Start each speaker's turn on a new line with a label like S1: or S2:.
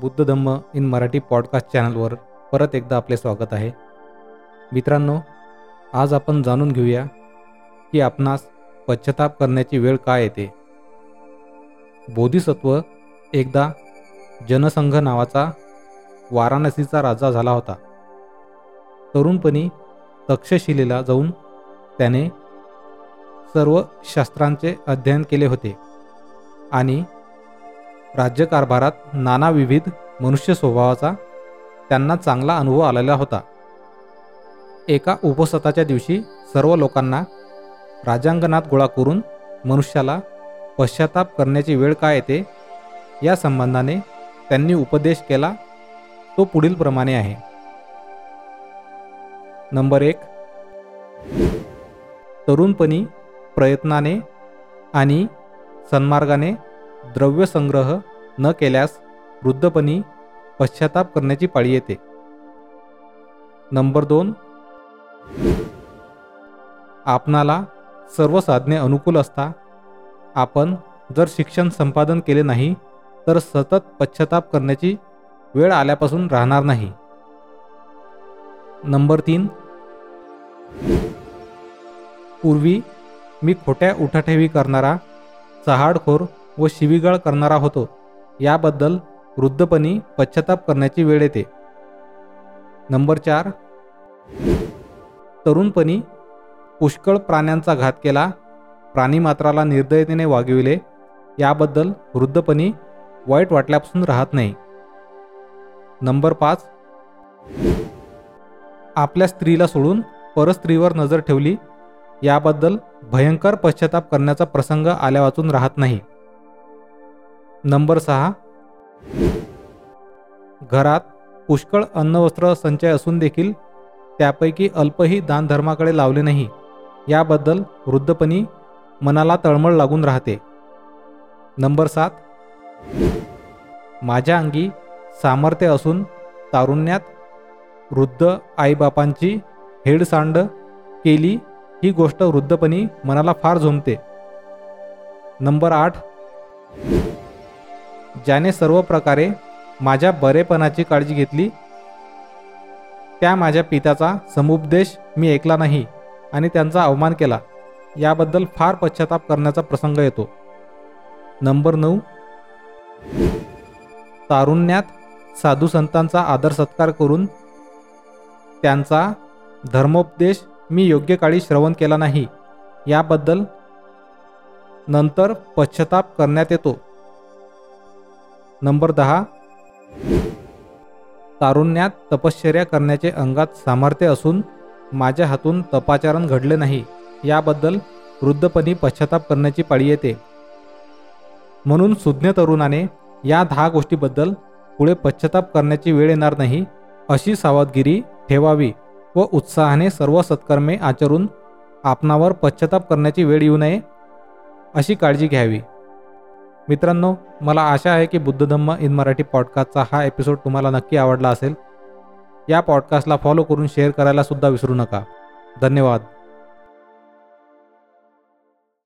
S1: Buddha Dhamma in Marathi podcast चॅनलवर परत एकदा आपले स्वागत आहे. मित्रांनो आज आपण जाणून घेऊया की आपणास पश्चाताप करण्याची वेळ काय येते. बोधिसत्व एकदा जनसंघ नावाचा वाराणसीचा राजा झाला होता. तरुणपणी तक्षशिलेला जाऊन त्याने सर्व शास्त्रांचे अध्ययन केले होते आणि राज्यकारभारात नानाविविध मनुष्य स्वभावाचा त्यांना चांगला अनुभव आलेला होता. एका उपसताच्या दिवशी सर्व लोकांना राजांगणात गोळा करून मनुष्याला पश्चाताप करण्याची वेळ काय येते? या संबंधाने त्यांनी उपदेश केला तो पुढील प्रमाणे आहे. नंबर एक. तरुणपणी प्रयत्नाने आणि सन्मार्गाने द्रव्यसंग्रह न केल्यास वृद्धपणी पश्चाताप करण्याची पाळी येते. नंबर दोन. आपणाला सर्व साधने अनुकूल असता आपण जर शिक्षण संपादन केले नाही तर सतत पश्चाताप करण्याची वेळ आल्यापासून राहणार नाही. नंबर तीन. पूर्वी मी खोट्या उठाठेवी करणारा चहाडखोर व शिवीगाळ करणारा होतो. याबद्दल वृद्धपणी पश्चाताप करण्याची वेळ येते. नंबर चार. तरुणपणी पुष्कळ प्राण्यांचा घात केला. प्राणीमात्राला निर्दयतेने वागविले. याबद्दल वृद्धपणी वाईट वाटल्यापासून राहत नाही. नंबर पाच. आपल्या स्त्रीला सोडून परस्त्रीवर नजर ठेवली. याबद्दल भयंकर पश्चाताप करण्याचा प्रसंग आल्या वाचून राहत नाही. नंबर सहा. घरात पुष्कळ अन्नवस्त्र संचय असून देखील त्यापैकी अल्पही दानधर्माकडे लावले नाही. याबद्दल वृद्धपणी मनाला तळमळ लागून राहते. नंबर सात. माझ्या अंगी सामर्थ्य असून तारुण्यात वृद्ध आईबापांची हेडसांड केली ही गोष्ट वृद्धपणी मनाला फार झोमते. नंबर आठ. ज्याने सर्व प्रकारे माझ्या बरेपणाची काळजी घेतली त्या माझ्या पित्याचा समुपदेश मी ऐकला नाही आणि त्यांचा अवमान केला. याबद्दल फार पश्चाताप करण्याचा प्रसंग येतो. नंबर नऊ. तारुण्यात साधू संतांचा आदर सत्कार करून त्यांचा धर्मोपदेश मी योग्य काळी श्रवण केला नाही. याबद्दल नंतर पश्चाताप करण्यात येतो. नंबर दहा. तारुण्यात तपश्चर्या करण्याचे अंगात सामर्थ्य असून माझ्या हातून तपाचरण घडले नाही याबद्दल वृद्धपणी पश्चाताप करण्याची पाळी येते. म्हणून सुज्ञ तरुणाने या दहा गोष्टीबद्दल पुढे पश्चाताप करण्याची वेळ येणार नाही अशी सावधगिरी ठेवावी व उत्साहाने सर्व सत्कर्मे आचरून आपणावर पश्चाताप करण्याची वेळ येऊ नये अशी काळजी घ्यावी. मित्रांनो मला आशा आहे की बुद्ध धम्म इन मराठी पॉडकास्टचा हा एपिसोड तुम्हाला नक्की आवडला असेल. या पॉडकास्टला फॉलो करून शेअर करायला सुद्धा विसरू नका. धन्यवाद.